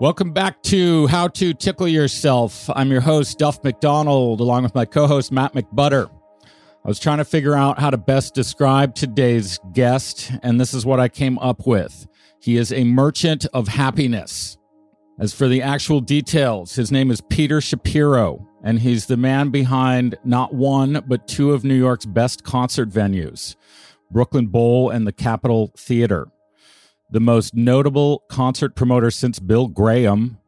Welcome back to How to Tickle Yourself. I'm your host, Duff McDonald, along with my co host, Matt McButter. I was trying to figure out how to best describe today's guest, and this is what I came up with. He is a merchant of happiness. As for the actual details, his name is Peter Shapiro, and he's the man behind not one, but two of New York's best concert venues Brooklyn Bowl and the Capitol Theater the most notable concert promoter since Bill Graham.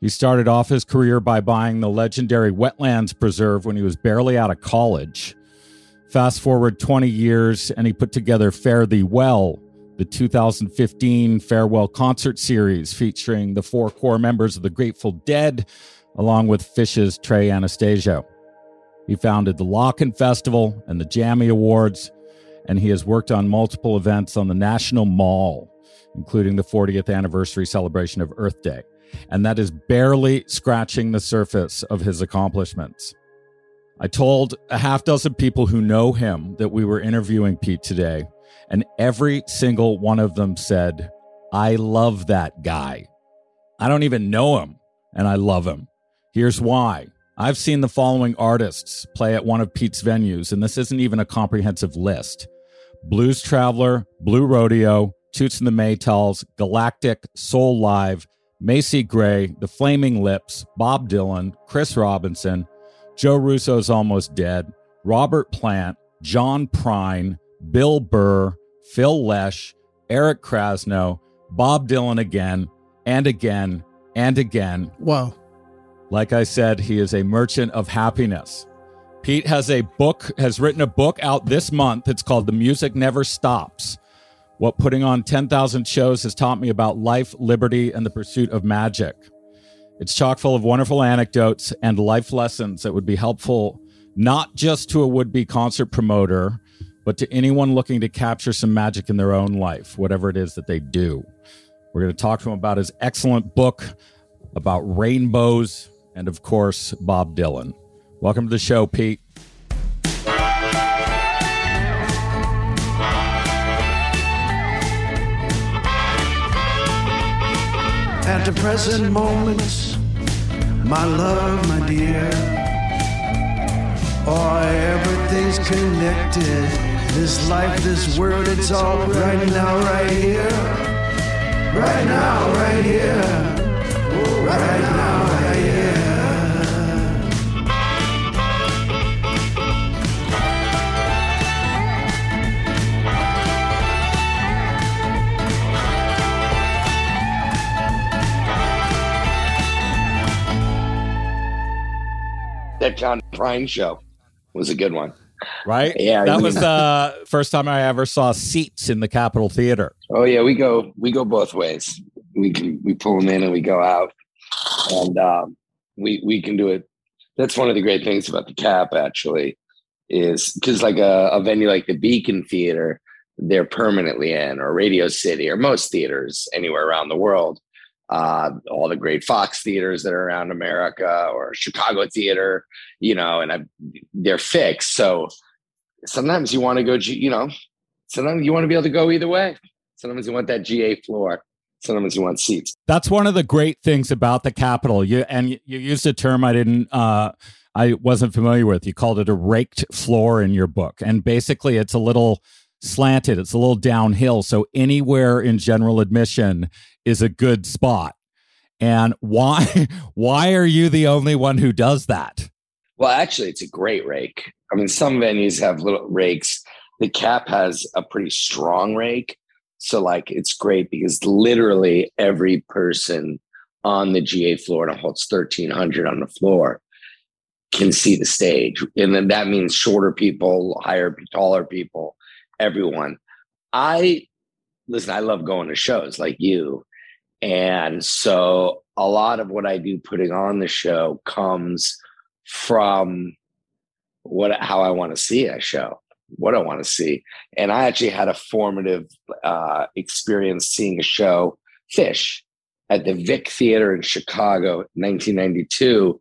He started off his career by buying the legendary Wetlands Preserve when he was barely out of college. Fast forward 20 years, and he put together Fare Thee Well, the 2015 farewell concert series featuring the four core members of the Grateful Dead, along with Phish's Trey Anastasio. He founded the Lock-In Festival and the Jammy Awards, and he has worked on multiple events on the National Mall including the 40th anniversary celebration of Earth Day. And that is barely scratching the surface of his accomplishments. I told a half dozen people who know him that we were interviewing Pete today, and every single one of them said, I love that guy. I don't even know him, and I love him. Here's why. I've seen the following artists play at one of Pete's venues, and this isn't even a comprehensive list Blues Traveler, Blue Rodeo, Toots and the Maytals, Galactic, Soulive, Macy Gray, The Flaming Lips, Bob Dylan, Chris Robinson, Joe Russo's Almost Dead, Robert Plant, John Prine, Bill Burr, Phil Lesh, Eric Krasno, Bob Dylan again and again and again. Wow. Like I said, he is a merchant of happiness. Pete has a book, has written a book out this month. It's called The Music Never Stops what putting on 10,000 shows has taught me about life, liberty, and the pursuit of magic. It's chock full of wonderful anecdotes and life lessons that would be helpful not just to a would be concert promoter, but to anyone looking to capture some magic in their own life, whatever it is that they do. We're going to talk to him about his excellent book about rainbows and, of course, Bob Dylan. Welcome to the show, Pete. At the present moment, my love, my dear. Oh, everything's connected. This life, this world, it's all right now, right here. Right now, right here. Right now, right here. That John Prine show was a good one. Right? Yeah. That was the first time I ever saw seats in the Capitol Theater. Oh yeah, we go we go both ways. We can we pull them in and we go out, and um, we we can do it. That's one of the great things about the Cap actually is because like a, a venue like the Beacon Theater, they're permanently in, or Radio City, or most theaters anywhere around the world uh, all the great Fox theaters that are around America or Chicago theater, you know, and I, they're fixed. So sometimes you want to go, you know, sometimes you want to be able to go either way. Sometimes you want that GA floor. Sometimes you want seats. That's one of the great things about the Capitol. You and you, you used a term I didn't, uh, I wasn't familiar with. You called it a raked floor in your book, and basically, it's a little slanted. It's a little downhill. So anywhere in general admission is a good spot. And why why are you the only one who does that? Well, actually, it's a great rake. I mean, some venues have little rakes. The cap has a pretty strong rake. So, like, it's great because literally every person on the GA floor, and it holds 1,300 on the floor, can see the stage. And then that means shorter people, higher, taller people, everyone. I listen, I love going to shows like you. And so a lot of what I do putting on the show comes from what how I want to see a show, what I want to see. And I actually had a formative uh, experience seeing a show, Phish, at the Vic Theater in Chicago, 1992.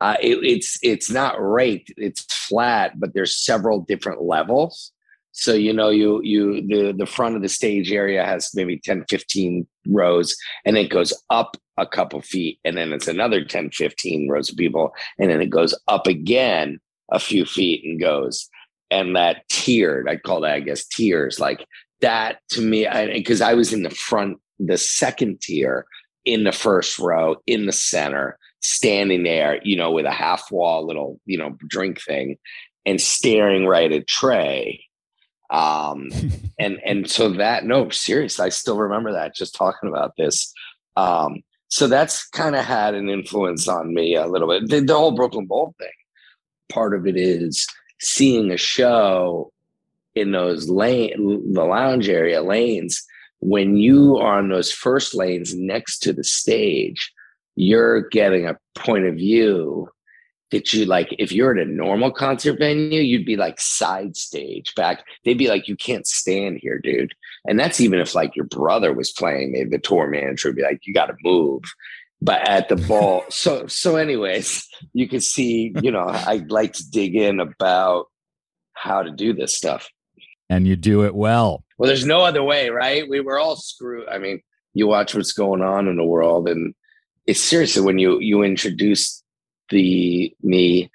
Uh, it, it's it's not raked, it's flat, but there's several different levels. So you know, you you the the front of the stage area has maybe 10, 15 rows and it goes up a couple feet and then it's another 10 15 rows of people and then it goes up again a few feet and goes. And that tiered i call that i guess tiers like that to me because I, I was in the front the second tier in the first row in the center standing there you know with a half wall little you know drink thing and staring right at trey um and and so that no serious i still remember that just talking about this. Um so that's kind of had an influence on me a little bit. The, the whole brooklyn bowl thing part of it is seeing a show in those lane the lounge area lanes. When you are on those first lanes next to the stage you're getting a point of view that you like if you're at a normal concert venue you'd be like side stage back they'd be like you can't stand here dude. And that's even if like your brother was playing maybe the tour manager would be like you got to move. But at the ball so so anyways you can see you know i like to dig in about how to do this stuff. And you do it well. Well there's no other way right? We were all screwed i mean you watch what's going on in the world and it's seriously when you you introduce the me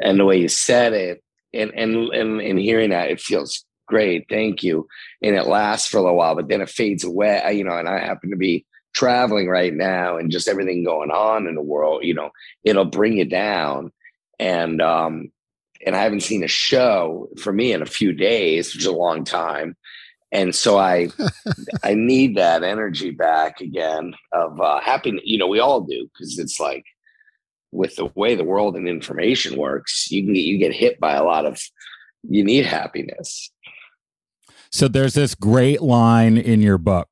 and the way you said it and and and, and hearing that it feels great thank you. And it lasts for a little while but then it fades away you know and i happen to be traveling right now and just everything going on in the world you know it'll bring you down. And um and i haven't seen a show for me in a few days which is a long time. And so i i need that energy back again of uh happiness you know we all do because it's like with the way the world and information works, you can get, you get hit by a lot of you need happiness. So there's this great line in your book,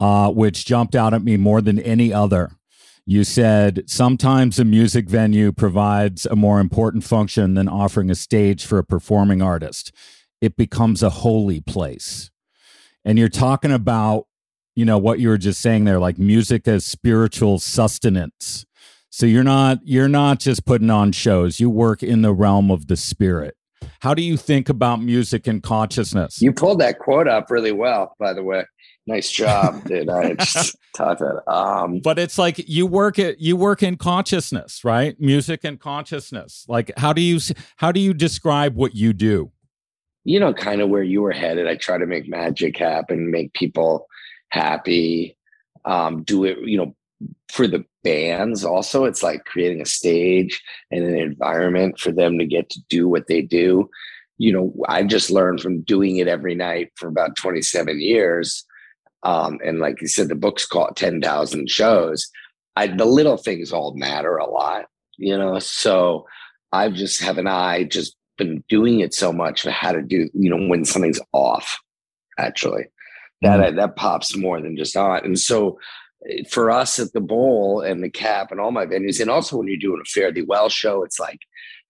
uh, which jumped out at me more than any other. You said sometimes a music venue provides a more important function than offering a stage for a performing artist. It becomes a holy place. And you're talking about, you know, what you were just saying there, like music as spiritual sustenance so you're not you're not just putting on shows. You work in the realm of the spirit. How do you think about music and consciousness? You pulled that quote up really well, by the way. Nice job, dude. I just taught that. Um, but it's like you work it. You work in consciousness, right? Music and consciousness. Like, how do you how do you describe what you do? You know, kind of where you were headed. I try to make magic happen, make people happy, um, do it. You know, for the bands also it's like creating a stage and an environment for them to get to do what they do. You know i just learned from doing it every night for about 27 years um, and like you said the book's called 10,000 shows. I, the little things all matter a lot you know? So i've just have an eye just been doing it so much for how to do you know when something's off actually that mm-hmm. that pops more than just on and so for us at the bowl and the cap and all my venues and also when you're doing a thee well show it's like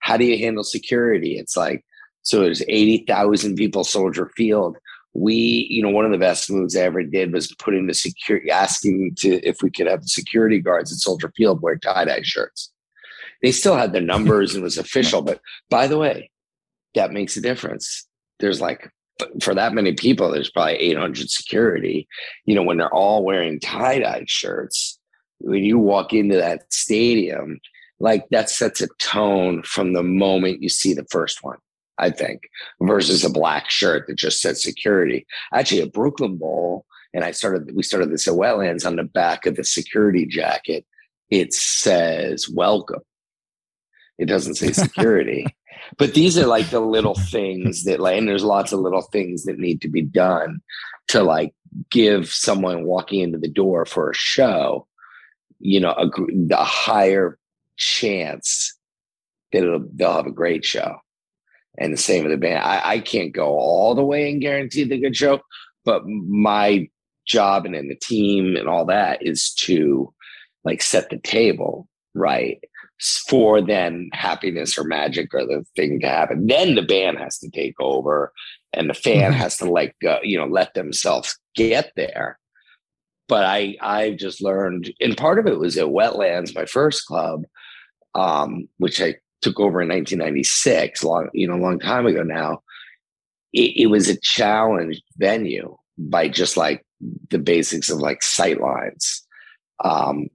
how do you handle security? It's like so there's 80,000 people soldier field. We you know one of the best moves i ever did was putting the security asking to if we could have the security guards at soldier field wear tie-dye shirts. They still had their numbers and was official but by the way that makes a difference. There's like for that many people, there's probably 800 security. You know, when they're all wearing tie dye shirts, when you walk into that stadium, like that sets a tone from the moment you see the first one, I think, versus a black shirt that just says security. Actually, a Brooklyn Bowl, and I started, we started this at Wetlands on the back of the security jacket. It says welcome. It doesn't say security. But these are like the little things that like and there's lots of little things that need to be done to like give someone walking into the door for a show you know a, a higher chance that they'll have a great show. And the same with the band. I, I can't go all the way and guarantee the good show but my job and in the team and all that is to like set the table right for then happiness or magic or the thing to happen. Then the band has to take over and the fan mm-hmm. has to like uh, you know let themselves get there. But I I just learned, and part of it was at Wetlands, my first club, um, which I took over in 1996, long you know, a long time ago now. It, it was a challenged venue by just like the basics of like sight lines. Um,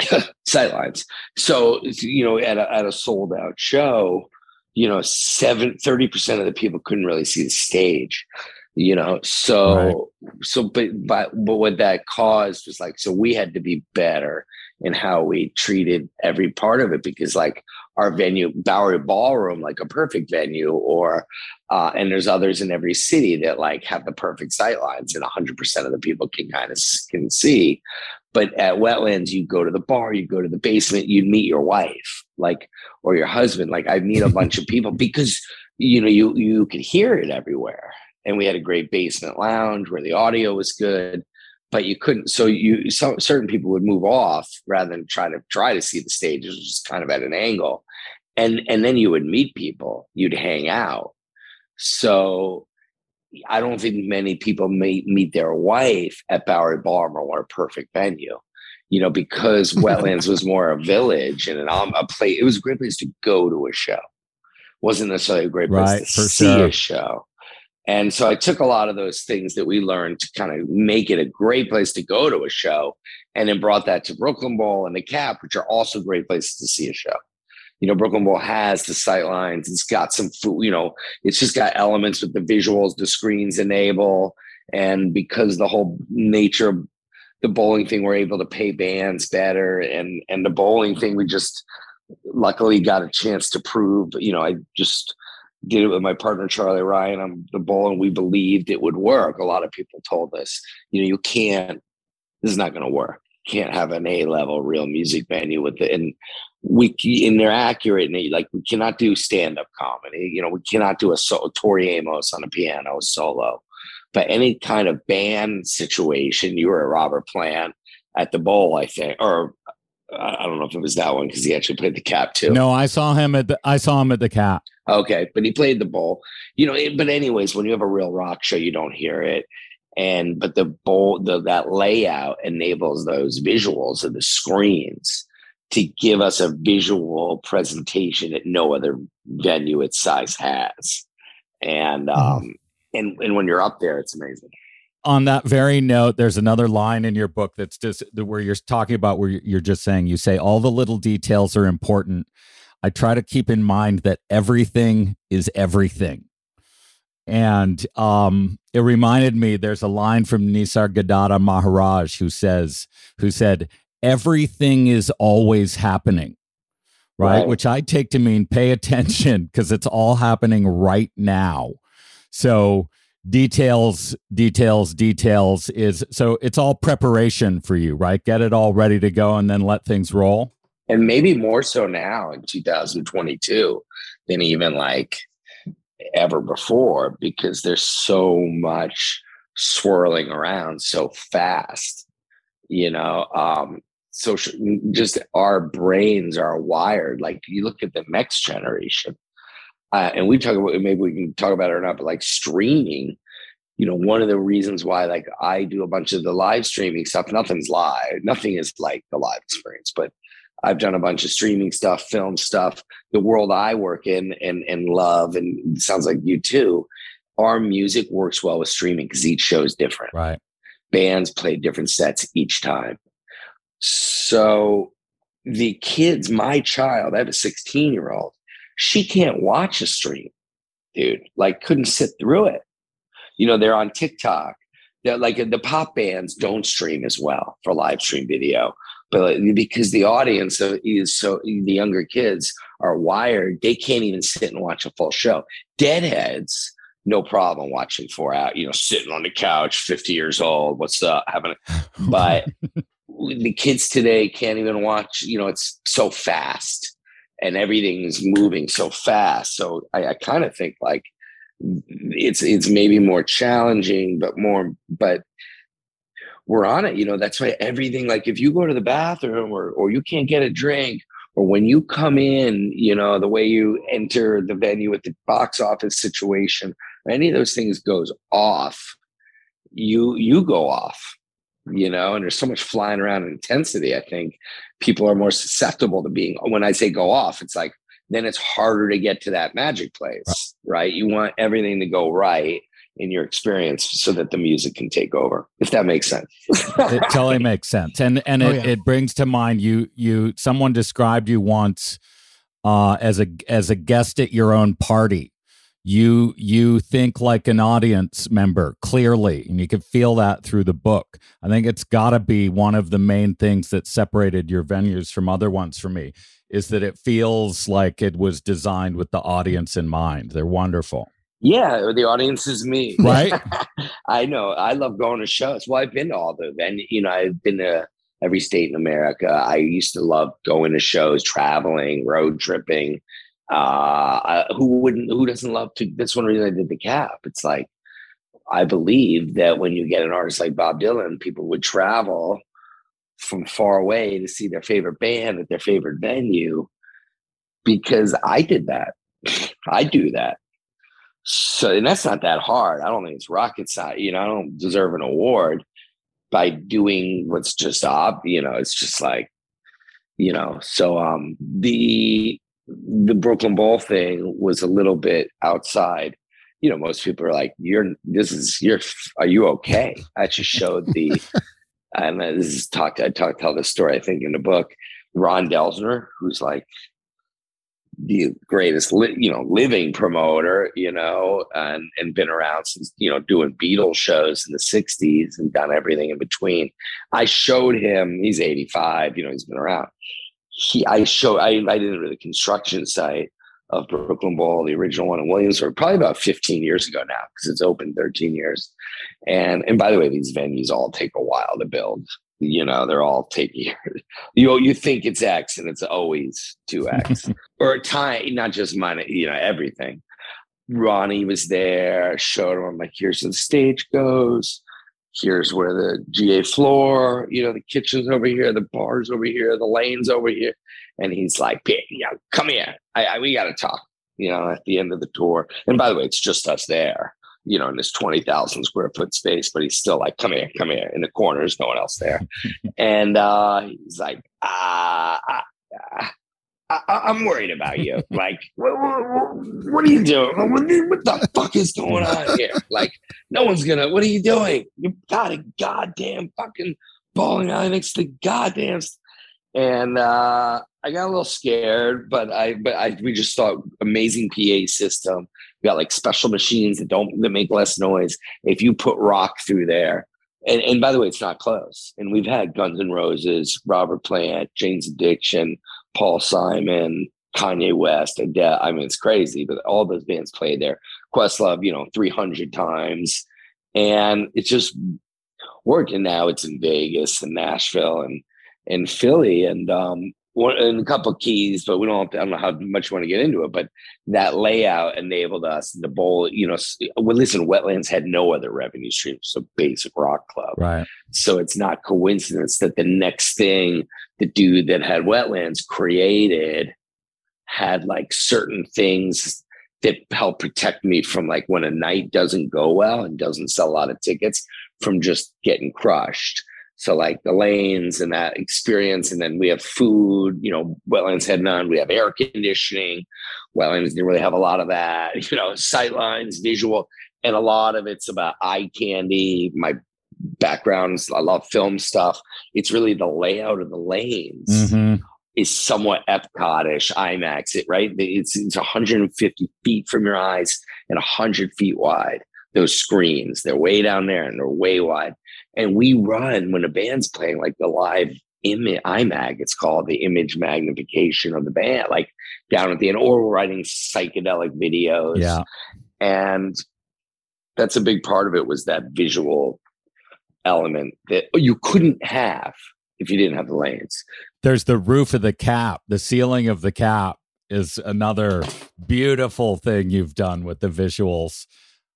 sight lines. So, you know, at a, at a sold out show, you know, seven, 30% of the people couldn't really see the stage, you know? So, right. so, but, but, but what that caused was like, so we had to be better in how we treated every part of it because like our venue, Bowery Ballroom, like a perfect venue, or uh, and there's others in every city that like have the perfect sight lines and 100% of the people can kind of can see. But at wetlands, you go to the bar, you go to the basement, you meet your wife, like or your husband. Like I meet a bunch of people because you know you you could hear it everywhere. And we had a great basement lounge where the audio was good but you couldn't. So you so certain people would move off rather than try to try to see the stage, which was kind of at an angle, and and then you would meet people, you'd hang out. So I don't think many people may meet their wife at Bowery Ballroom or a perfect venue, you know, because Wetlands was more a village and an, um, a place. It was a great place to go to a show. wasn't necessarily a great place right, to see sure. a show. And so I took a lot of those things that we learned to kind of make it a great place to go to a show and then brought that to Brooklyn Bowl and the Cap, which are also great places to see a show. You know, Brooklyn Bowl has the sight lines, it's got some food, you know, it's just got elements with the visuals, the screens enable. And because the whole nature of the bowling thing, we're able to pay bands better. And and the bowling thing, we just luckily got a chance to prove, you know, I just did it with my partner Charlie Ryan on the bowl, and we believed it would work. A lot of people told us, you know, you can't. This is not going to work. You can't have an A level real music venue with it, and we and they're accurate. And like we cannot do stand up comedy. You know, we cannot do a so, Tori Amos on a piano solo. But any kind of band situation, you were a Robert Plant at the bowl, I think, or I don't know if it was that one because he actually played the cap too. No, I saw him at the I saw him at the cap. Okay, but he played the bowl. You know, but anyways, when you have a real rock show, you don't hear it. And but the bowl, the that layout enables those visuals of the screens to give us a visual presentation that no other venue its size has. And mm-hmm. um and and when you're up there, it's amazing on that very note, there's another line in your book that's just where you're talking about where you're just saying you say all the little details are important. I try to keep in mind that everything is everything. And um, it reminded me there's a line from Nisargadatta Maharaj who says, who said, everything is always happening. Right? right. Which I take to mean pay attention because it's all happening right now. So details details details is so it's all preparation for you right? Get it all ready to go and then let things roll? And maybe more so now in 2022 than even like ever before because there's so much swirling around so fast you know um so just our brains are wired. Like you look at the next generation uh, and we talk about maybe we can talk about it or not, but like streaming, you know, one of the reasons why like I do a bunch of the live streaming stuff, nothing's live, nothing is like the live experience, but I've done a bunch of streaming stuff, film stuff. The world I work in and and love, and sounds like you too. Our music works well with streaming because each show is different. Right. Bands play different sets each time. So the kids, my child, I have a 16 year old she can't watch a stream, dude. Like, couldn't sit through it. You know, they're on TikTok. They're like the pop bands don't stream as well for live stream video, but because the audience is so the younger kids are wired, they can't even sit and watch a full show. Deadheads, no problem watching four out, you know, sitting on the couch, 50 years old. What's up? Having, but the kids today can't even watch, you know, it's so fast and everything's moving so fast. So I, I kind of think like it's it's maybe more challenging, but more but we're on it. You know, that's why everything like if you go to the bathroom or or you can't get a drink or when you come in, you know, the way you enter the venue at the box office situation, any of those things goes off, you you go off you know, and there's so much flying around intensity. I think people are more susceptible to being, when I say go off, it's like, then it's harder to get to that magic place, right? You want everything to go right. in your experience so that the music can take over if that makes sense it totally makes sense and and Oh, it, yeah. it brings to mind you you someone described you once uh as a as a guest at your own party you you think like an audience member clearly and you can feel that through the book. I think it's got to be one of the main things that separated your venues from other ones for me is that it feels like it was designed with the audience in mind. They're wonderful. Yeah the audience is me. Right? I know. I love going to shows. Well i've been to all the and you know i've been to every state in america. I used to love going to shows traveling road tripping uh who wouldn't who doesn't love to that's one reason i did the cap it's like i believe that when you get an artist like bob dylan people would travel from far away to see their favorite band at their favorite venue because i did that. I do that. So and that's not that hard. I don't think it's rocket science you know i don't deserve an award by doing what's just ob you know it's just like you know so um the the brooklyn bowl thing was a little bit outside. You know most people are like you're this is you're are you okay? I just showed the and this is talked i talked tell this story i think in the book. Ron delsner who's like the greatest li- you know living promoter you know and and been around since you know doing beatles shows in the 60s and done everything in between. I showed him he's 85 you know he's been around he i showed i invited him to the construction site of brooklyn bowl the original one in williamsburg probably about 15 years ago now because it's open 13 years. And and by the way these venues all take a while to build you know they're all taking years. you you think it's x and it's always 2x or time not just money you know everything. Ronnie was there showed him like here's the stage goes here's where the ga floor you know the kitchen's over here the bars over here the lanes over here and he's like yeah, come here I, I we gotta talk you know at the end of the tour and by the way it's just us there you know, in this 20,000 square foot space, but he's still like, come here, come here. In the corner, there's no one else there. and uh, he's like, ah, ah, ah, I, I'm worried about you. Like, what, what, what are you doing? What, the fuck is going on here? Like, no one's gonna, what are you doing? You got a goddamn fucking bowling alley next to the goddamn. And uh, I got a little scared, but I, but I, we just thought amazing PA system. We got like special machines that don't that make less noise. If you put rock through there, and, and by the way, it's not close. And we've had Guns N' Roses, Robert Plant, Jane's Addiction, Paul Simon, Kanye West, Adele. I mean, it's crazy, but all those bands played there. Questlove, you know, 300 times. And it's just worked. And now it's in Vegas and Nashville and, and Philly. And, um, one, and a couple of keys, but we don't. Have to, I don't know how much you want to get into it. But that layout enabled us to bowl. You know, well, listen, Wetlands had no other revenue streams, so basic rock club. right So it's not coincidence that the next thing the dude that had Wetlands created had like certain things that help protect me from like when a night doesn't go well and doesn't sell a lot of tickets from just getting crushed. So like the lanes and that experience, and then we have food. You know, Wetlands had none. We have air conditioning. Wetlands didn't really have a lot of that. You know, sight lines, visual, and a lot of it's about eye candy. My backgrounds, I love film stuff. It's really the layout of the lanes Mhm. is somewhat Epcot-ish, IMAX. It right. It's it's 150 feet from your eyes and 100 feet wide. Those screens, they're way down there and they're way wide. And we run when a band's playing like the live image IMAG. It's called the image magnification of the band, like down at the end, or we're writing psychedelic videos. yeah and that's a big part of it was that visual element that you couldn't have if you didn't have the lanes. there's the roof of the cap the ceiling of the cap is another beautiful thing you've done with the visuals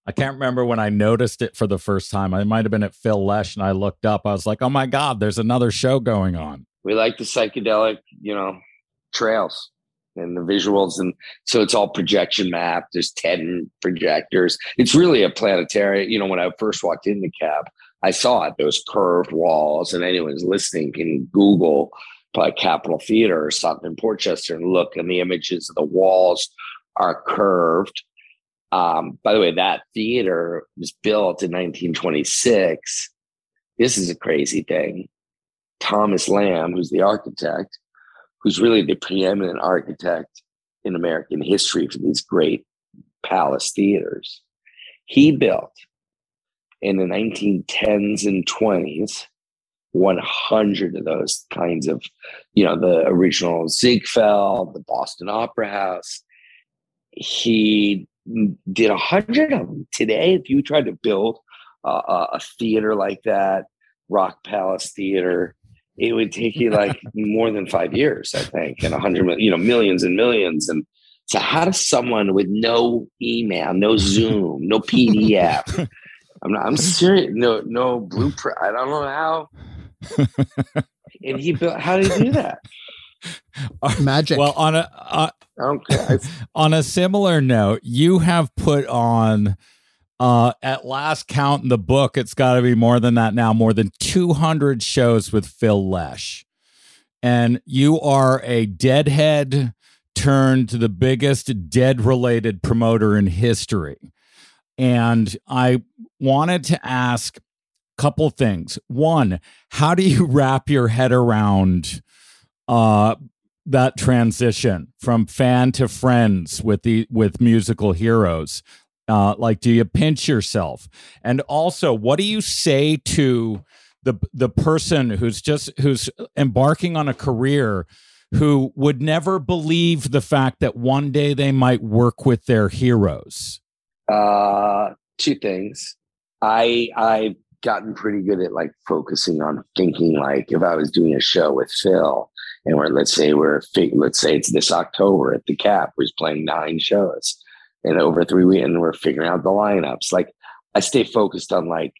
i can't remember when i noticed it for the first time i might have been at phil lesh and i looked up i was like oh my god there's another show going on We like the psychedelic, you know, trails and the visuals. And so it's all projection mapped. There's 10 projectors. It's really a planetary. You know, when I first walked in the Cap, I saw it, those curved walls. And anyone's listening can Google probably Capitol Theater or something in Portchester and look, and the images of the walls are curved. Um, by the way, that theater was built in 1926. This is a crazy thing. Thomas Lamb, who's the architect, who's really the preeminent architect in American history for these great palace theaters, he built in the 1910s and 20s 100 of those kinds of, you know, the original Ziegfeld, the Boston Opera House. He did a hundred of them today. If you tried to build uh, a theater like that, Rock Palace Theater, it would take you like more than five years, I think, and a hundred, you know, millions and millions. And so, how does someone with no email, no Zoom, no PDF, I'm not, I'm serious, no, no blueprint. I don't know how. and he built. How did he do that? Magic. Well, on a uh, okay. on a similar note, you have put on uh at last count in the book, it's got to be more than that now, more than 200 shows with Phil Lesh. And you are a deadhead turned to the biggest dead related promoter in history. And I wanted to ask a couple things. One, how do you wrap your head around uh that transition from fan to friends with the with musical heroes. Uh like do you pinch yourself? And also what do you say to the the person who's just who's embarking on a career who would never believe the fact that one day they might work with their heroes? Uh two things. I i've gotten pretty good at like focusing on thinking like if i was doing a show with phil and we're let's say we're let's say it's this October at the Cap, we're playing nine shows, and over three weeks, and we're figuring out the lineups. Like I stay focused on like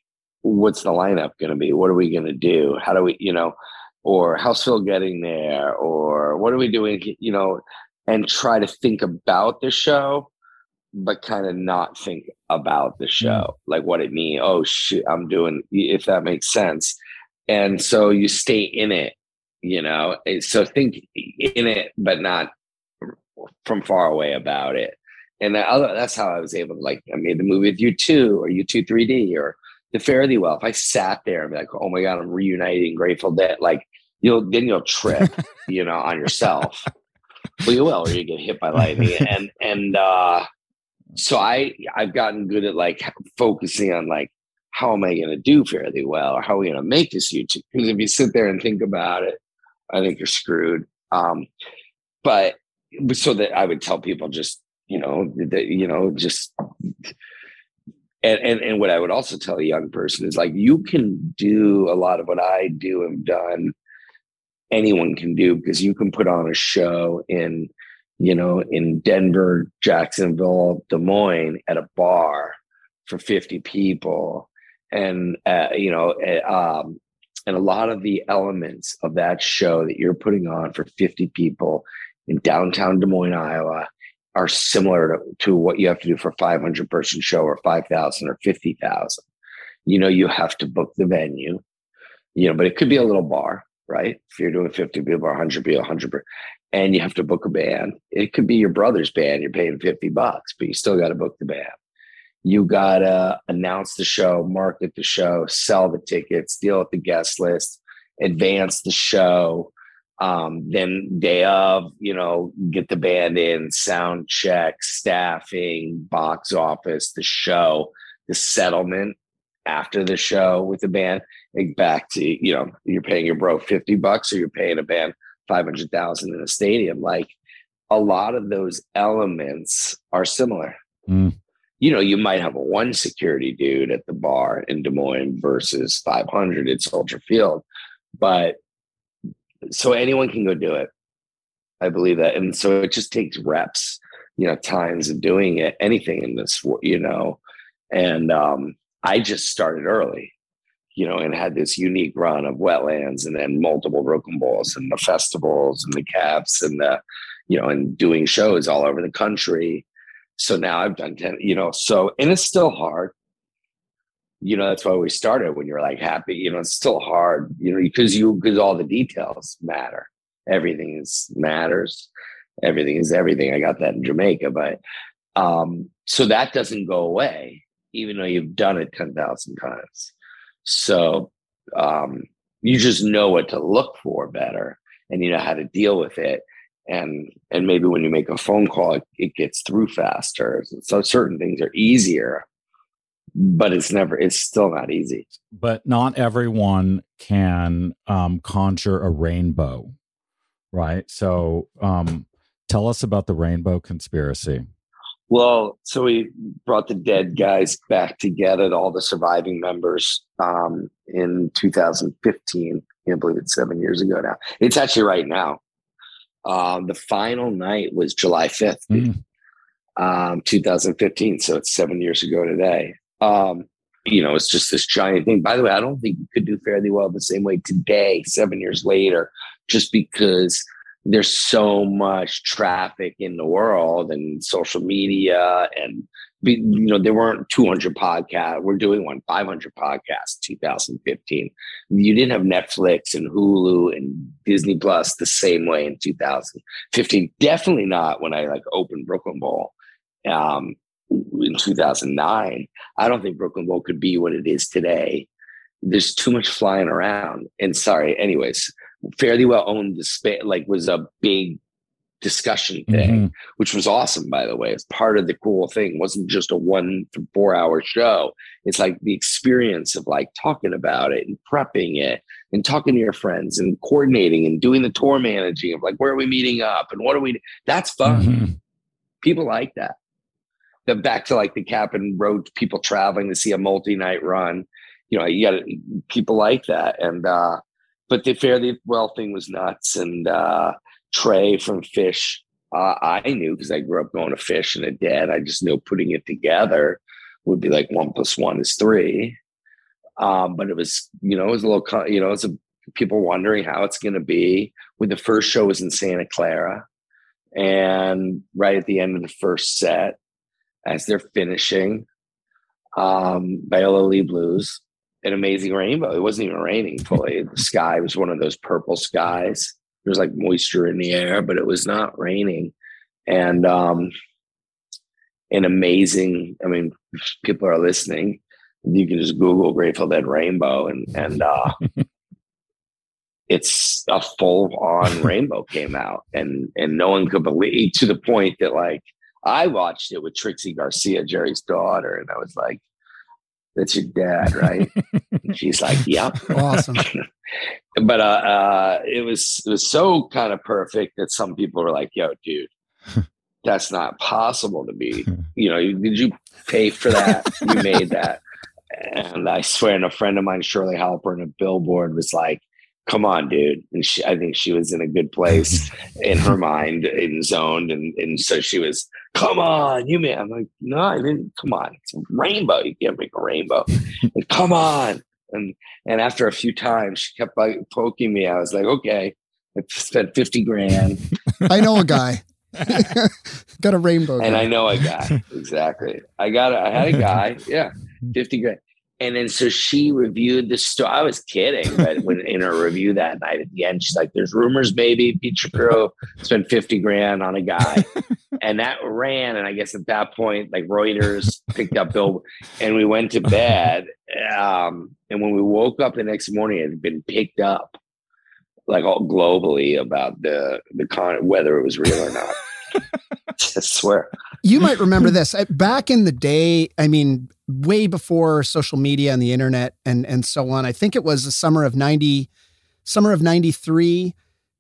what's the lineup going to be? What are we going to do? How do we, you know, or how's Phil getting there? Or what are we doing? You know, and try to think about the show, but kind of not think about the mm. show, like what it means. Oh shit, I'm doing. If that makes sense, and so you stay in it you know so think in it but not from far away about it. And that other, that's how i was able to like i made the movie with U2 or U2 3d or the Fare Thee Well. If i sat there and be like oh my god i'm reuniting grateful dead like you'll then you'll trip you know on yourself. Well you will or you get hit by lightning. And and uh so i i've gotten good at like focusing on like how am I going to do Fare Thee Well, or how are we going to make this U2? Because if you sit there and think about it, I think you're screwed. Um, but so that I would tell people just, you know, that, you know, just, and, and, and what I would also tell a young person is like, you can do a lot of what I do and done. Anyone can do because you can put on a show in, you know, in Denver, Jacksonville, Des Moines at a bar for 50 people and uh, you know uh, um, and a lot of the elements of that show that you're putting on for 50 people in downtown Des Moines, Iowa, are similar to, to what you have to do for a 500 person show or 5,000 or 50,000. You know, you have to book the venue, you know, but it could be a little bar, right? If you're doing 50 people or 100 people, 100 and you have to book a band. It could be your brother's band. You're paying 50 bucks, but you still got to book the band you gotta announce the show, market the show, sell the tickets, deal with the guest list, advance the show. Um, then day of, you know, get the band in, sound check, staffing, box office, the show, the settlement after the show with the band. Back to, you know, you're paying your bro 50 bucks or you're paying a band 500,000 in a stadium. Like a lot of those elements are similar. Mm you know, you might have a one security dude at the bar in Des Moines versus 500 at Soldier Field. But so anyone can go do it. I believe that. And so it just takes reps, you know, times of doing it, anything in this, you know. And um, I just started early, you know, and had this unique run of wetlands and then multiple Brooklyn Bowls and the festivals and the caps and the, you know, and doing shows all over the country so now I've done 10, you know, so, and it's still hard. You know, that's why we started when you're like happy, you know, it's still hard, you know, because you, because all the details matter. Everything is matters. Everything is everything. I got that in Jamaica, but, Um, so that doesn't go away, even though you've done it 10,000 times. So um, you just know what to look for better and you know how to deal with it. And and maybe when you make a phone call, it, it gets through faster. So certain things are easier, but it's never it's still not easy. But not everyone can um, conjure a rainbow, right? So um, tell us about the rainbow conspiracy. Well, so we brought the dead guys back together, all the surviving members, um, in 2015. I can't believe it's seven years ago now. It's actually right now. Um, the final night was July 5th, mm. um, 2015. So it's seven years ago today. Um, you know, it's just this giant thing. By the way, I don't think you could do Fare Thee Well the same way today, seven years later, just because there's so much traffic in the world and social media and you know there weren't 200 podcasts. We're doing one 500 podcasts 2015 you didn't have netflix and hulu and disney plus the same way in 2015 definitely not when i like opened brooklyn bowl um, in 2009 i don't think brooklyn bowl could be what it is today. There's too much flying around. And sorry anyways Fare Thee Well owned the space like was a big discussion thing mm-hmm. which was awesome by the way it's part of the cool thing it wasn't just a one to four hour show it's like the experience of like talking about it and prepping it and talking to your friends and coordinating and doing the tour managing of like where are we meeting up and what are we that's fun mm-hmm. people like that the back to like the cap and road people traveling to see a multi-night run you know you got people like that and uh but the Fare Thee Well thing was nuts. And uh, Trey from Phish, uh, I knew because I grew up going to Phish and a dad. I just knew putting it together would be like one plus one is three. Um, but it was, you know, it was a little, you know, it's a people wondering how it's going to be. When the first show was in Santa Clara, and right at the end of the first set, as they're finishing, um, Viola Lee Blues, an amazing rainbow. It wasn't even raining fully. the sky was one of those purple skies. There was like moisture in the air, but it was not raining. And um an amazing, I mean, people are listening. You can just Google Grateful Dead Rainbow and and uh it's a full on rainbow came out and and no one could believe to the point that like I watched it with Trixie Garcia, Jerry's daughter, and I was like, that's your dad, right? she's like, yep. Awesome. but uh, uh, it was it was so kind of perfect that some people were like, yo, dude, that's not possible to be. You know, did you pay for that? you made that. And I swear, and a friend of mine, Shirley Halper, Halperin, a billboard was like, come on, dude. And she, I think she was in a good place in her mind and zoned. And, and so she was, come on, you man. I'm like, no, I didn't. Come on. It's a rainbow. You can't make a rainbow. and, come on. And, and after a few times, she kept like poking me. I was like, okay, I spent 50 grand. I know a guy. got a rainbow. And I know a guy. Exactly. I got, a, I had a guy. Yeah. 50 grand. And then so she reviewed the story. I was kidding, but when in her review that night at the end, she's like, "There's rumors, maybe Pete Crew spent fifty grand on a guy," and that ran. And I guess at that point, like Reuters picked up Bill, and we went to bed. Um, and when we woke up the next morning, it had been picked up, like all globally about the the con whether it was real or not. I swear. You might remember this back in the day. I mean, way before social media and the internet and and so on. I think it was the summer of ninety, summer of ninety three.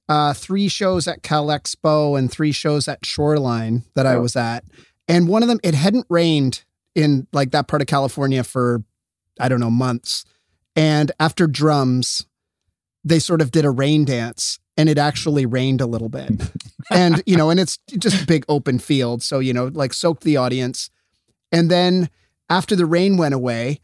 Uh, three shows at Cal Expo and three shows at Shoreline that oh. I was at, and one of them it hadn't rained in like that part of California for I don't know months, and after drums, they sort of did a rain dance and it actually rained a little bit. and, you know, and it's just a big open field. So, you know, like soaked the audience. And then after the rain went away,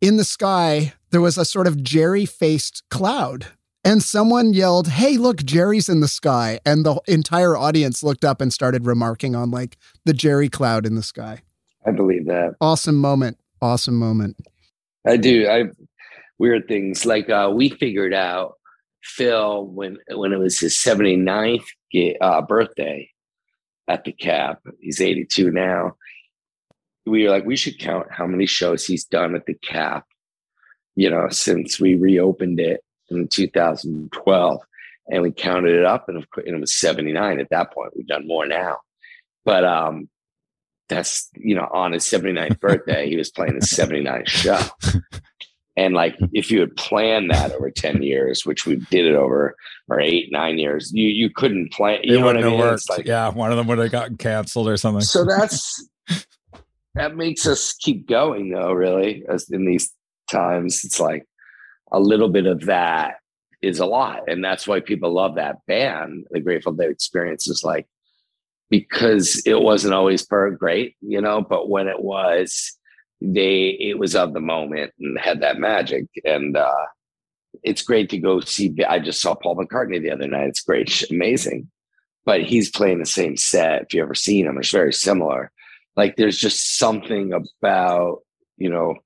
in the sky, there was a sort of Jerry faced cloud. And someone yelled, Hey, look, Jerry's in the sky. And the entire audience looked up and started remarking on like the Jerry cloud in the sky. I believe that. Awesome moment. Awesome moment. I do. I weird things like uh, we figured out Phil when when it was his 79th uh, birthday at the cap. He's 82 now. We were like, we should count how many shows he's done at the cap, you know, since we reopened it in 2012. And we counted it up and it was 79 at that point. We've done more now. But um, that's, you know, on his 79th birthday, he was playing his 79th show. And like, if you had planned that over 10 years, which we did it over or eight, nine years, you, you couldn't plan. You it know what I mean? It's worked. like, yeah, one of them would have gotten canceled or something. so that's, that makes us keep going though, really, as in these times. It's like a little bit of that is a lot. And that's why people love that band. The Grateful Dead experience is like, because it wasn't always per great, you know, but when it was, they it was of the moment and had that magic. And uh it's great to go see. I just saw Paul McCartney the other night. It's great, amazing. But he's playing the same set. If you ever seen him, it's very similar. Like there's just something about you know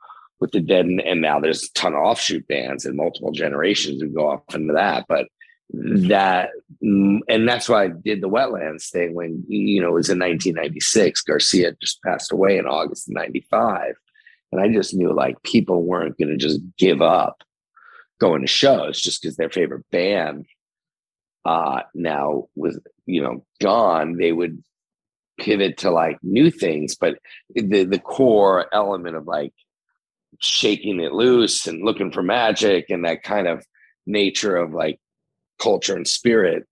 with the dead, and, and now there's a ton of offshoot bands and multiple generations who go off into that. But that mm, and that's why I did the wetlands thing when you know it was in 1996. Garcia just passed away in August of 95. And I just knew like people weren't going to just give up going to shows just because their favorite band uh now was you know gone they would pivot to like new things but the the core element of like shaking it loose and looking for magic and that kind of nature of like culture and spirit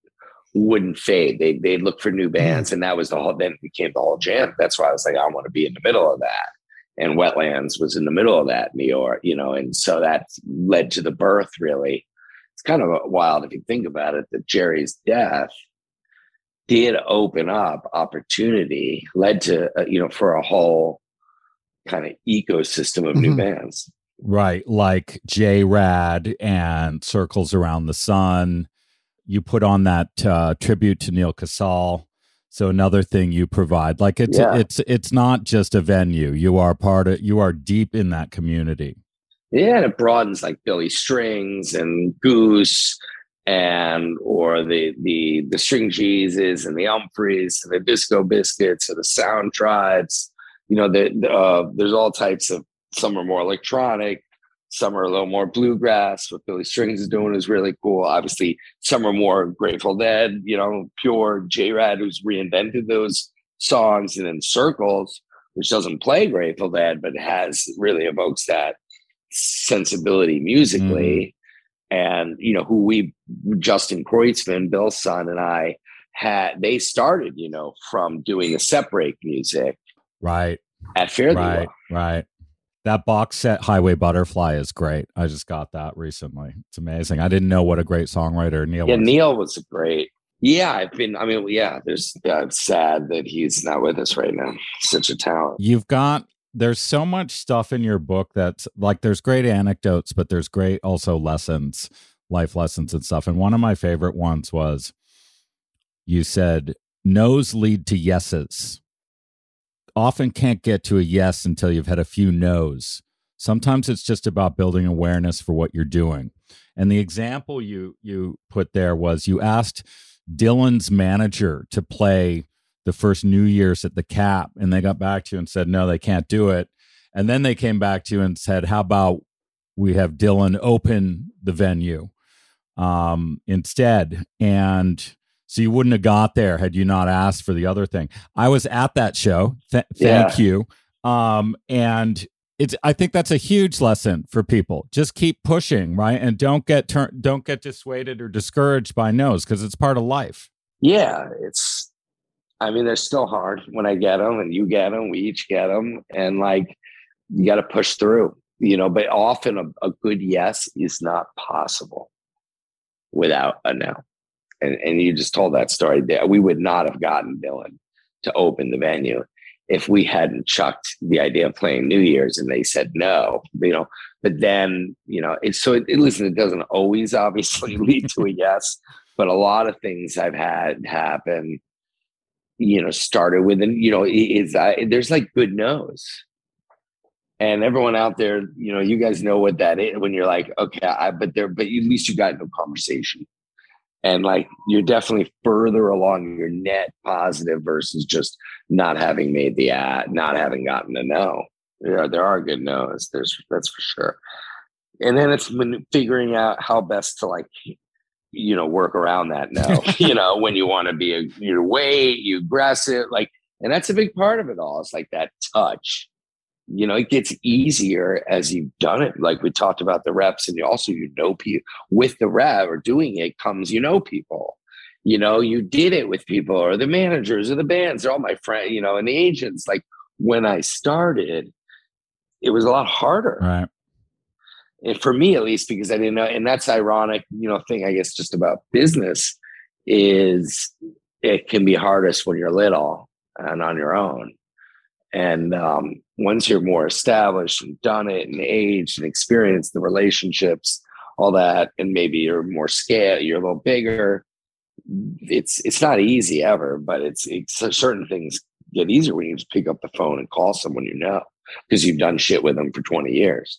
wouldn't fade. They they'd look for new mm-hmm. bands, and that was the whole. Then it became the whole jam. That's why I was like, I want to be in the middle of that. And Wetlands was in the middle of that, New York, you know, and so that led to the birth. Really, it's kind of wild if you think about it. That Jerry's death did open up opportunity, led to uh, you know for a whole kind of ecosystem of new Mhm. bands. Right, like JRAD and Circles Around the Sun. You put on that uh, tribute to Neal Casal. So another thing you provide, like it's Yeah. it's it's not just a venue. You are part of. You are deep in that community. Yeah, and it broadens like Billy Strings and Goose and or the the the String cheeses and the Umphreys and the Disco Biscuits or the Sound Tribes. You know, the, uh, there's all types of. Some are more electronic, some are a little more bluegrass. What Billy Strings is doing is really cool. Obviously, some are more Grateful Dead. You know, pure JRAD who's reinvented those songs, and then Circles, which doesn't play Grateful Dead but has really evokes that sensibility musically. And you know who we Justin Kreutzmann, Bill's son, and I had. They started, you know, from doing a separate music Right, at Fair right, right. That box set, Highway Butterfly, is great. I just got that recently. It's amazing. I didn't know what a great songwriter Neal Yeah, was. Neal was great. Yeah, I've been. I mean, yeah. There's. Uh, it's sad that he's not with us right now. Such a talent. you've got there's so much stuff in your book that's like there's great anecdotes but there's great also lessons life lessons and stuff. And one of my favorite ones was you said no's lead to yeses. Often can't get to a yes until you've had a few no's. Sometimes it's just about building awareness for what you're doing. And the example you you put there was you asked dylan's manager to play the first New Year's at the Cap, and they got back to you and said no, they can't do it. And then they came back to you and said, "How about we have Dylan open the venue um, instead?" And so you wouldn't have got there had you not asked for the other thing. I was at that show. Th- thank you. Um, and it's I think that's a huge lesson for people. Just keep pushing, right? And don't get turn don't get dissuaded or discouraged by no's because it's part of life. Yeah, it's. I mean, they're still hard when I get them, and you get them. We each get them, and like you got to push through, you know. But often, a, a good yes is not possible without a no. And and you just told that story there. We would not have gotten Dylan to open the venue if we hadn't chucked the idea of playing New Year's and they said no, you know. But then, you know, it's so it, listen, it doesn't always obviously lead to a yes, but a lot of things I've had happen, you know, started with, and you know, is there's like good no's. And everyone out there, you know, you guys know what that is when you're like, okay, I, but there, but at least you got no conversation. and like you're definitely further along your net positive versus just not having made the ad, not having gotten to know. Yeah, there are good no's. There's that's for sure. And then it's figuring out how best to like, you know, work around that now you know, when you want to be a, your weight, you aggressive, like, and that's a big part of it all. It's like that touch. You know, it gets easier as you've done it. Like we talked about the reps, and you also you know people with the rep or doing it comes you know people. You know, you did it with people or the managers or the bands. They're all my friends. You know, and the agents. Like when I started, it was a lot harder. Right. And for me, at least, because I didn't know, and that's ironic, you know, thing I guess just about business is it can be hardest when you're little and on your own. And um, once you're more established and done it and aged and experienced the relationships, all that, and maybe you're more scale, you're a little bigger. It's it's not easy ever, but it's, it's certain things get easier when you just pick up the phone and call someone you know because you've done shit with them for 20 years.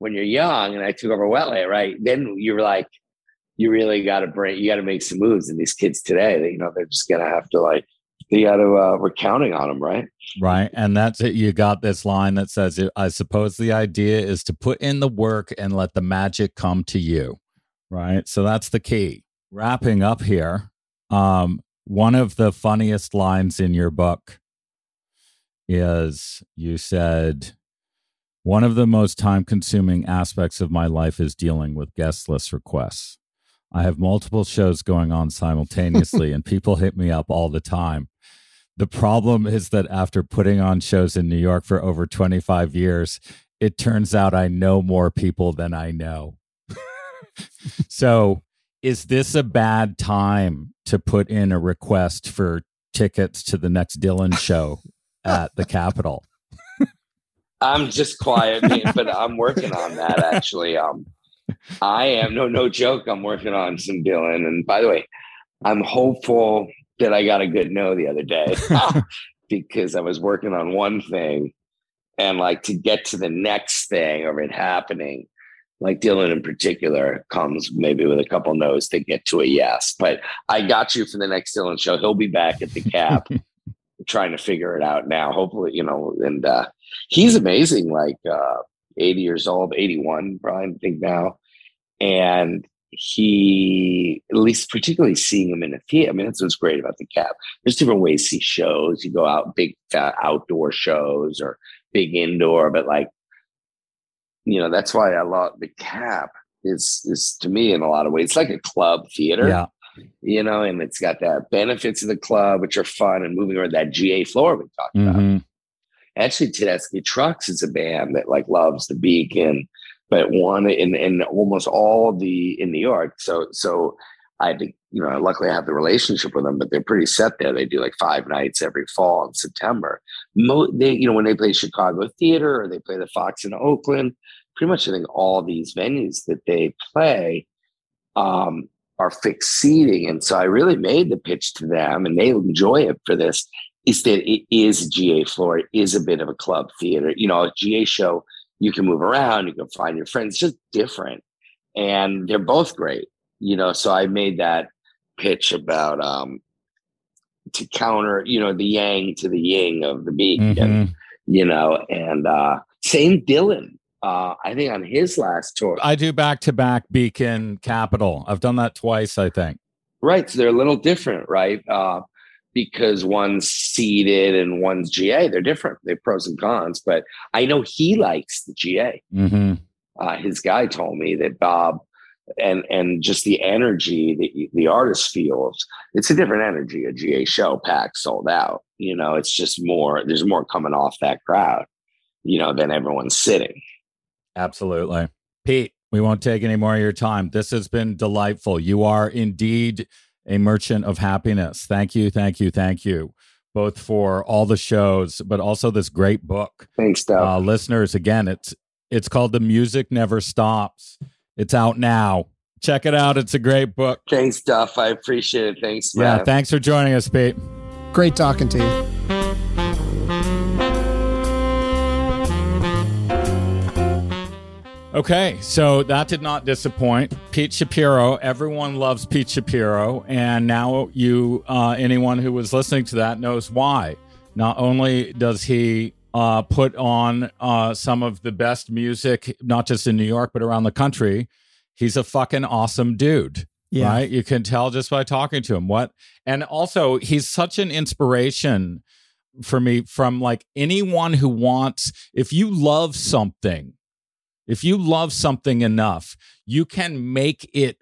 When you're young and I took over Wetland, right? Then you're like, you really got to bring, you got to make some moves. And these kids today, they, you know, they're just going to have to like, they got to, uh, we're counting on them, right? Right. And that's it. You got this line that says, I suppose the idea is to put in the work and let the magic come to you. Right. So that's the key. Wrapping up here, um, one of the funniest lines in your book is you said one of the most time consuming aspects of my life is dealing with guest list requests. I have multiple shows going on simultaneously, and people hit me up all the time. The problem is that after putting on shows in New York for over 25 years, it turns out I know more people than I know. so, is this a bad time to put in a request for tickets to the next Dylan show at the Capitol. I'm just quiet, but I'm working on that actually. Um, I am no no joke. I'm working on some Dylan, and by the way, I'm hopeful that I got a good no the other day because I was working on one thing, and like to get to the next thing or it happening, like Dylan in particular comes maybe with a couple no's to get to a yes. But I got you for the next Dylan show. He'll be back at the cap trying to figure it out now. Hopefully, you know, and uh, he's amazing. Like uh, 80 years old, 81, probably I think now, and he at least particularly seeing him in a theater. I mean, that's what's great about the cap. There's different ways to see shows. You go out big uh, outdoor shows or big indoor, but like you know, that's why I love the cap. Is is to me in a lot of ways it's like a club theater. Yeah you know, and it's got the benefits of the club, which are fun and moving around that GA floor we talked mm-hmm. about. Actually, Tedeschi Trucks is a band that like loves the Beacon, but one in in almost all the in New York. So so I you know, luckily I have the relationship with them, but they're pretty set there. They do like five nights every fall in September. Mo- they, you know, when they play Chicago Theater or they play the Fox in Oakland, pretty much I think all these venues that they play, um, are fixed seating. And so I really made the pitch to them and they enjoy it for this is that it is GA floor. It is a bit of a club theater. You know, a GA show, you can move around, you can find your friends, just different. And they're both great, you know. So I made that pitch about um to counter, you know, the yang to the yin of the beat, mm-hmm. and, you know, and uh same Dylan uh, I think on his last tour. I do back to back Beacon Capitol. I've done that twice, I think. Right. So they're a little different, right? Uh, because one's seated and one's GA. They're different. They have pros and cons, but I know he likes the GA. Mm-hmm. Uh, his guy told me that Bob and and just the energy that the artist feels, it's a different energy. A GA show packed sold out. You know, it's just more. There's more coming off that crowd. You know, than everyone's sitting. Absolutely. Pete, we won't take any more of your time. This has been delightful. You are indeed a merchant of happiness. Thank you, thank you, thank you, both for all the shows, but also this great book. Thanks, Doug. Uh, listeners, again, it's it's called The Music Never Stops. It's out now. Check it out. It's a great book. Thanks, Duff. I appreciate it. Thanks, man. Yeah, thanks for joining us, Pete. Great talking to you. Okay, so that did not disappoint. Pete Shapiro, everyone loves Pete Shapiro, and now you, uh, anyone who was listening to that knows why. Not only does he uh, put on uh, some of the best music, not just in New York but around the country, he's a fucking awesome dude. Yeah. Right, you can tell just by talking to him. What, and also he's such an inspiration for me from like anyone who wants. If you love something if you love something enough, you can make it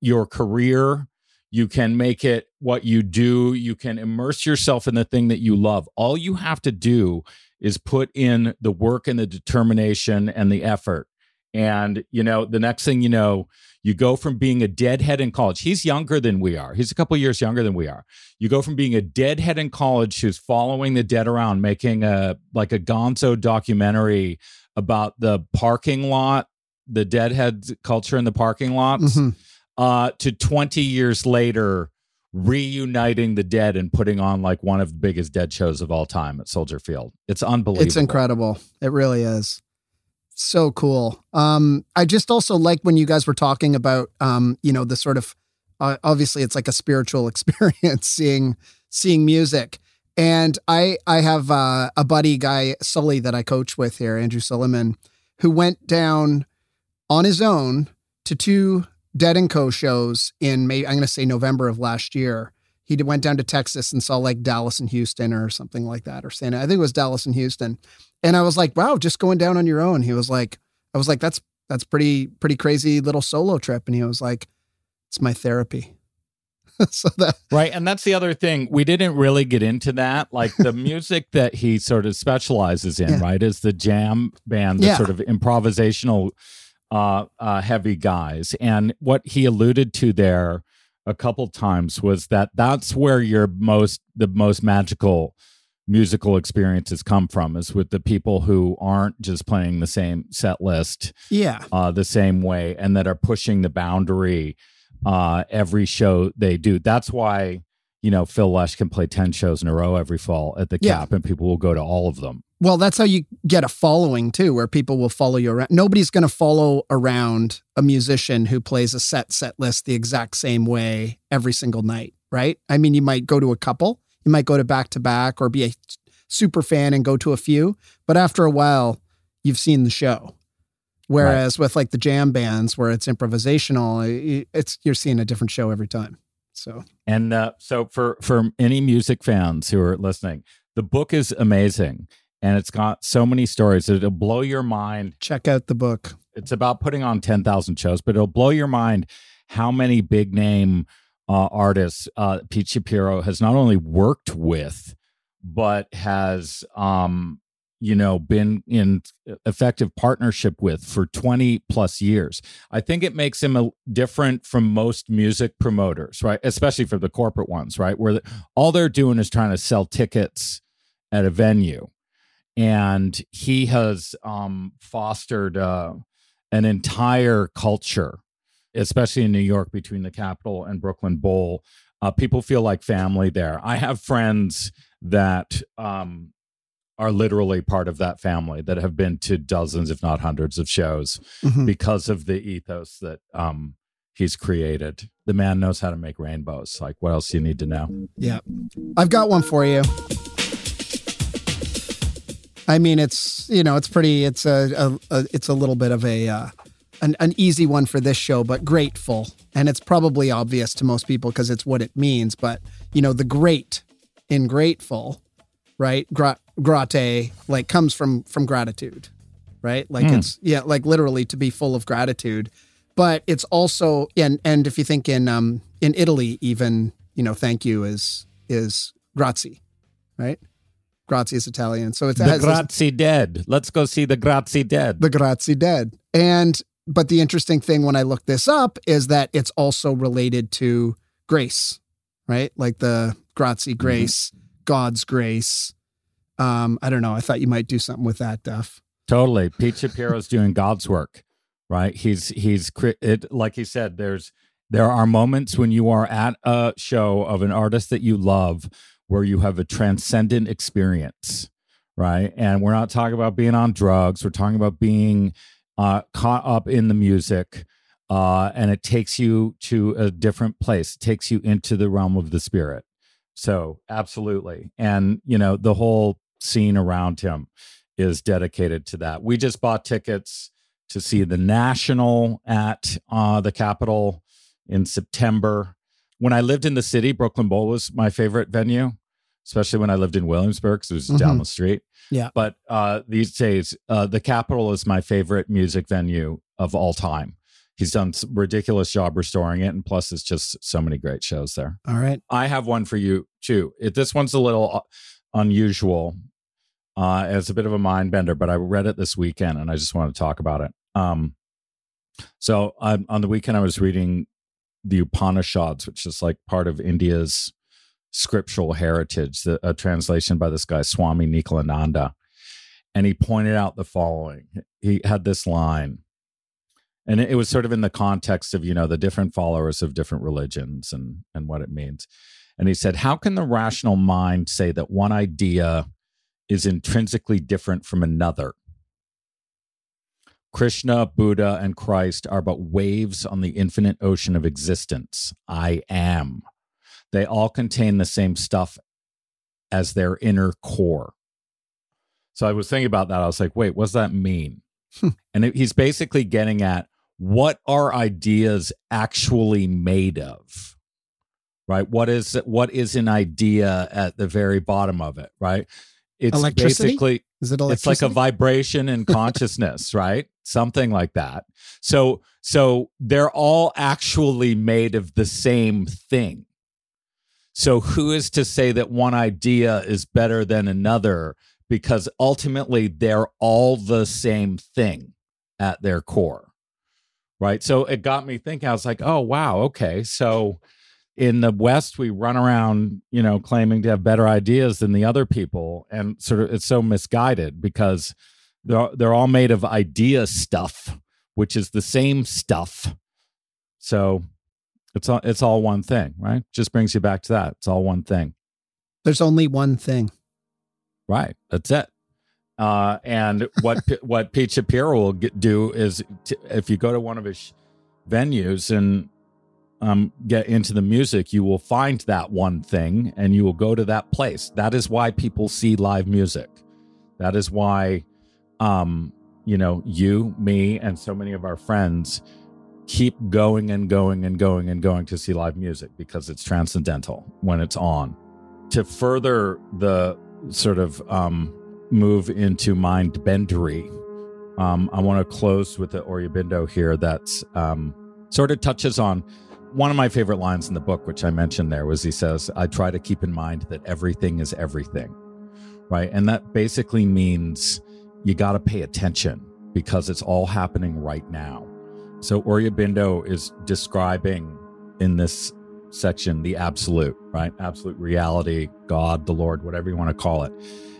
your career. You can make it what you do. You can immerse yourself in the thing that you love. All you have to do is put in the work and the determination and the effort. And, you know, the next thing you know, you go from being a deadhead in college. He's younger than we are. He's a couple years younger than we are. You go from being a deadhead in college who's following the dead around, making a like a gonzo documentary about the parking lot, the deadhead culture in the parking lots, Mhm. uh, to 20 years later, reuniting the dead and putting on like one of the biggest dead shows of all time at Soldier Field. It's unbelievable. It's incredible. It really is. So cool. Um, I just also like when you guys were talking about, um, you know, the sort of, uh, obviously it's like a spiritual experience seeing, seeing music. And I, I have uh, a buddy guy, Sully, that I coach with here, Andrew Sullivan, who went down on his own to two Dead and Co shows in May. I'm going to say November of last year. He went down to Texas and saw like Dallas and Houston or something like that, or Santa. I think it was Dallas and Houston. And I was like, wow, just going down on your own. He was like, I was like, that's that's pretty pretty crazy little solo trip. And he was like, it's my therapy. so that Right. And that's the other thing. We didn't really get into that. Like the music that he sort of specializes in, Yeah. right, is the jam band, the Yeah. sort of improvisational uh, uh, heavy guys. And what he alluded to there a couple times was that that's where your most, the most magical musical experiences come from is with the people who aren't just playing the same set list yeah. uh, the same way and that are pushing the boundary uh, every show they do. That's why, you know, Phil Lesh can play 10 shows in a row every fall at the Yeah. cap and people will go to all of them. Well, that's how you get a following too, where people will follow you around. Nobody's going to follow around a musician who plays a set set list the exact same way every single night, right? I mean, you might go to a couple, you might go to back to back or be a super fan and go to a few, but after a while, you've seen the show. Whereas with like the jam bands where it's improvisational, it's you're seeing a different show every time. So And uh, so for for any music fans who are listening, the book is amazing and it's got so many stories that it'll blow your mind check out the book. it's about putting on 10,000 shows, but it'll blow your mind how many big name uh, artists uh, Pete Shapiro has not only worked with, but has, um, you know, been in effective partnership with for 20 plus years. I think it makes him a, different from most music promoters, right? Especially for the corporate ones, right? Where the, all they're doing is trying to sell tickets at a venue. And he has um, fostered uh, an entire culture, especially in New York between the Capitol and Brooklyn Bowl. Uh, people feel like family there. I have friends that um, are literally part of that family that have been to dozens, if not hundreds, of shows Mhm. because of the ethos that um, he's created. The man knows how to make rainbows. Like, what else do you need to know? Yeah. I've got one for you. I mean, it's, you know, it's pretty, it's a, a, a it's a little bit of a, uh, an, an easy one for this show, but grateful. And it's probably obvious to most people because it's what it means. But, you know, the great in grateful, right? Gra- grate, like comes from, from gratitude, right? Like Hmm. it's, yeah, like literally to be full of gratitude. But it's also, and, and if you think in, um, in Italy, even, you know, thank you is, is grazie, right? Grazie is Italian. So it's, The this- Grazie Dead. Let's go see the Grazie Dead. the Grazie dead. And but the interesting thing when I looked this up is that it's also related to grace, right? Like the Grazie grace, God's grace. Um, I don't know. I thought you might do something with that, Duff. Totally. Pete Shapiro's doing God's work, right? He's he's it like he said there's there are moments when you are at a show of an artist that you love where you have a transcendent experience, right? And we're not talking about being on drugs, we're talking about being uh, caught up in the music, uh, and it takes you to a different place. It takes you into the realm of the spirit. So, absolutely. And, you know, the whole scene around him is dedicated to that. We just bought tickets to see the National at uh, the Capitol in September. When I lived in the city, Brooklyn Bowl was my favorite venue, especially when I lived in Williamsburg because it was down Mhm. the street. Yeah. But uh, these days, uh, the Capitol is my favorite music venue of all time. He's done a ridiculous job restoring it, and plus, it's just so many great shows there. All right. I have one for you too. It, this one's a little uh, unusual. Uh, it's a bit of a mind bender, but I read it this weekend and I just want to talk about it. Um, so um, on the weekend, I was reading the Upanishads, which is like part of India's scriptural heritage, the, a translation by this guy, Swami Nikhilananda. And he pointed out the following. He had this line, and it, it was sort of in the context of, you know, the different followers of different religions and, and what it means. And he said, How can the rational mind say that one idea is intrinsically different from another? Krishna, Buddha, and Christ are but waves on the infinite ocean of existence. I am. They all contain the same stuff as their inner core. So I was thinking about that. I was like, wait, what does that mean? Hmm. and it, he's basically getting at what are ideas actually made of? Right? What is what is an idea at the very bottom of it, right? It's basically Is it it's like a vibration in consciousness right something like that so so they're all actually made of the same thing so who is to say that one idea is better than another because ultimately they're all the same thing at their core right so it got me thinking i was like oh wow okay so in the west we run around you know claiming to have better ideas than the other people and sort of it's so misguided because they're, they're all made of idea stuff which is the same stuff so it's all it's all one thing right just brings you back to that it's all one thing There's only one thing. Right. That's it. Uh, and what what Pete Shapiro will get, do is t- if you go to one of his venues and um, get into the music, you will find that one thing and you will go to that place. That is why people see live music. That is why, um, you know, you, me, and so many of our friends keep going and going and going and going to see live music because it's transcendental when it's on. To further the sort of um, move into mind bendery, um, I want to close with the Aurobindo here that's um, sort of touches on one of my favorite lines in the book, which I mentioned there, was he says, I try to keep in mind that everything is everything. Right. And that basically means you got to pay attention because it's all happening right now. So Aurobindo is describing in this section the absolute, right? Absolute reality, God, the Lord, whatever you want to call it.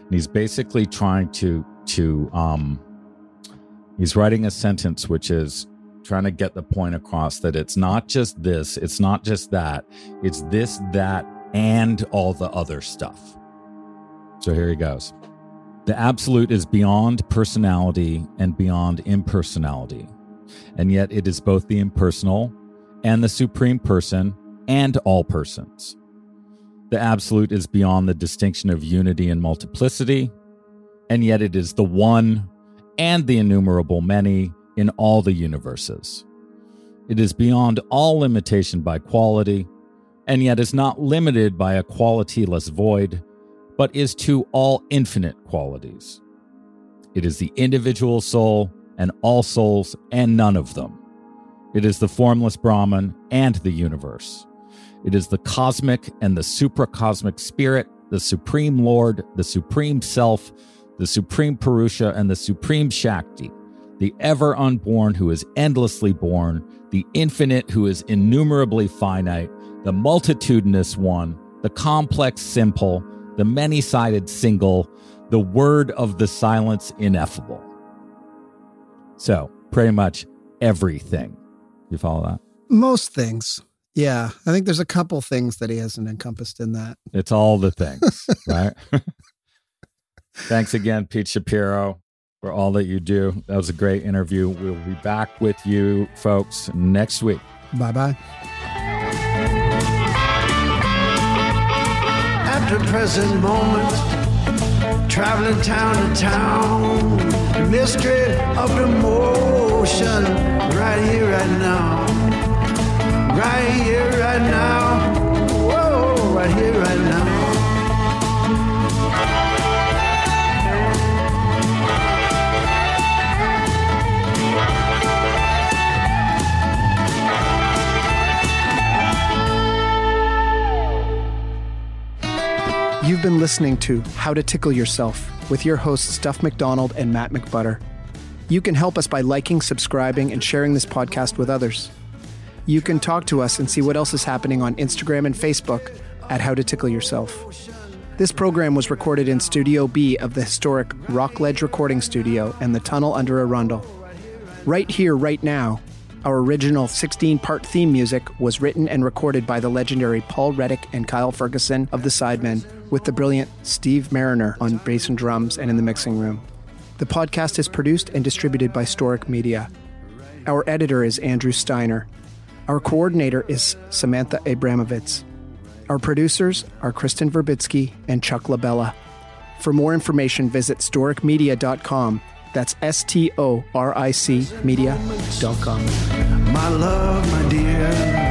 And he's basically trying to to um he's writing a sentence which is trying to get the point across that it's not just this, it's not just that, it's this, that, and all the other stuff. So here he goes. The absolute is beyond personality and beyond impersonality. And yet it is both the impersonal and the supreme person and all persons. The absolute is beyond the distinction of unity and multiplicity, and yet it is the one and the innumerable many in all the universes. It is beyond all limitation by quality, and yet is not limited by a qualityless void, but is to all infinite qualities. It is the individual soul and all souls and none of them. It is the formless Brahman and the universe. It is the cosmic and the supracosmic spirit, the supreme Lord, the supreme self, the supreme Purusha, and the supreme Shakti, the ever unborn who is endlessly born, the infinite who is innumerably finite, the multitudinous one, the complex simple, the many sided single, the word of the silence ineffable. So, pretty much everything. You follow that? Most things. Yeah. I think there's a couple things that he hasn't encompassed in that. It's all the things, right? Thanks again, Pete Shapiro. for all that you do. That was a great interview. We'll be back with you folks next week. Bye bye. At the present moment, traveling town to town, the mystery of the motion, right here, right now, right here, right now, whoa, right here, right now. You've been listening to How to Tickle Yourself with your hosts Duff McDonald and Matt McButter. You can help us by liking, subscribing, and sharing this podcast with others. You can talk to us and see what else is happening on Instagram and Facebook at How to Tickle Yourself. This program was recorded in Studio B of the historic Rockledge Recording Studio and the Tunnel under Arundel. Right here, right now, our original 16 part theme music was written and recorded by the legendary Paul Reddick and Kyle Ferguson of the Sidemen, with the brilliant Steve Mariner on bass and drums and in the mixing room. The podcast is produced and distributed by Storic Media. Our editor is Andrew Steiner. Our coordinator is Samantha Abramovitz. Our producers are Kristen Verbitsky and Chuck LaBella. For more information, visit storicmedia.com. That's S T O R I C media.com. My love, my dear.